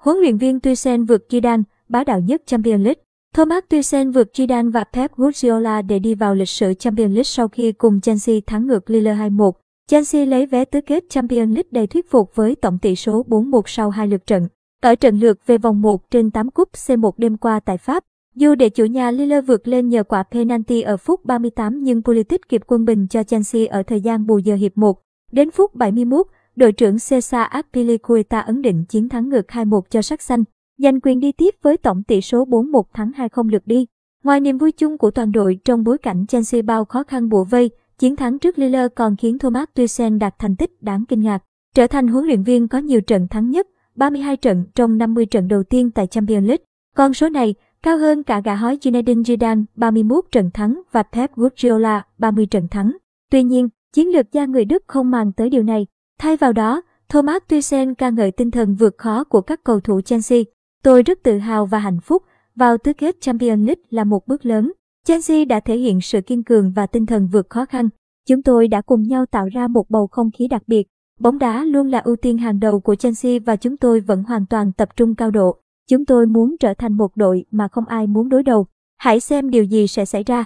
Huấn luyện viên Tuchel vượt Zidane, bá đạo nhất Champions League. Thomas Tuchel vượt Zidane và Pep Guardiola để đi vào lịch sử Champions League sau khi cùng Chelsea thắng ngược Lille 2-1. Chelsea lấy vé tứ kết Champions League đầy thuyết phục với tổng tỷ số 4-1 sau hai lượt trận. Ở trận lượt về vòng 1 trên 8 cúp C1 đêm qua tại Pháp, dù để chủ nhà Lille vượt lên nhờ quả penalty ở phút 38 nhưng Pulisic kịp quân bình cho Chelsea ở thời gian bù giờ hiệp 1. Đến phút 71, đội trưởng Cesar Azpilicueta ấn định chiến thắng ngược 2-1 cho sắc xanh, giành quyền đi tiếp với tổng tỷ số 4-1 thắng 2-0 lượt đi. Ngoài niềm vui chung của toàn đội trong bối cảnh Chelsea bao khó khăn bùa vây, chiến thắng trước Lille còn khiến Thomas Tuchel đạt thành tích đáng kinh ngạc, trở thành huấn luyện viên có nhiều trận thắng nhất, 32 trận trong 50 trận đầu tiên tại Champions League. Con số này cao hơn cả gã hói Zinedine Zidane 31 trận thắng và Pep Guardiola 30 trận thắng. Tuy nhiên, chiến lược gia người Đức không màng tới điều này. Thay vào đó, Thomas Tuchel ca ngợi tinh thần vượt khó của các cầu thủ Chelsea. Tôi rất tự hào và hạnh phúc, vào tứ kết Champions League là một bước lớn. Chelsea đã thể hiện sự kiên cường và tinh thần vượt khó khăn. Chúng tôi đã cùng nhau tạo ra một bầu không khí đặc biệt. Bóng đá luôn là ưu tiên hàng đầu của Chelsea và chúng tôi vẫn hoàn toàn tập trung cao độ. Chúng tôi muốn trở thành một đội mà không ai muốn đối đầu. Hãy xem điều gì sẽ xảy ra.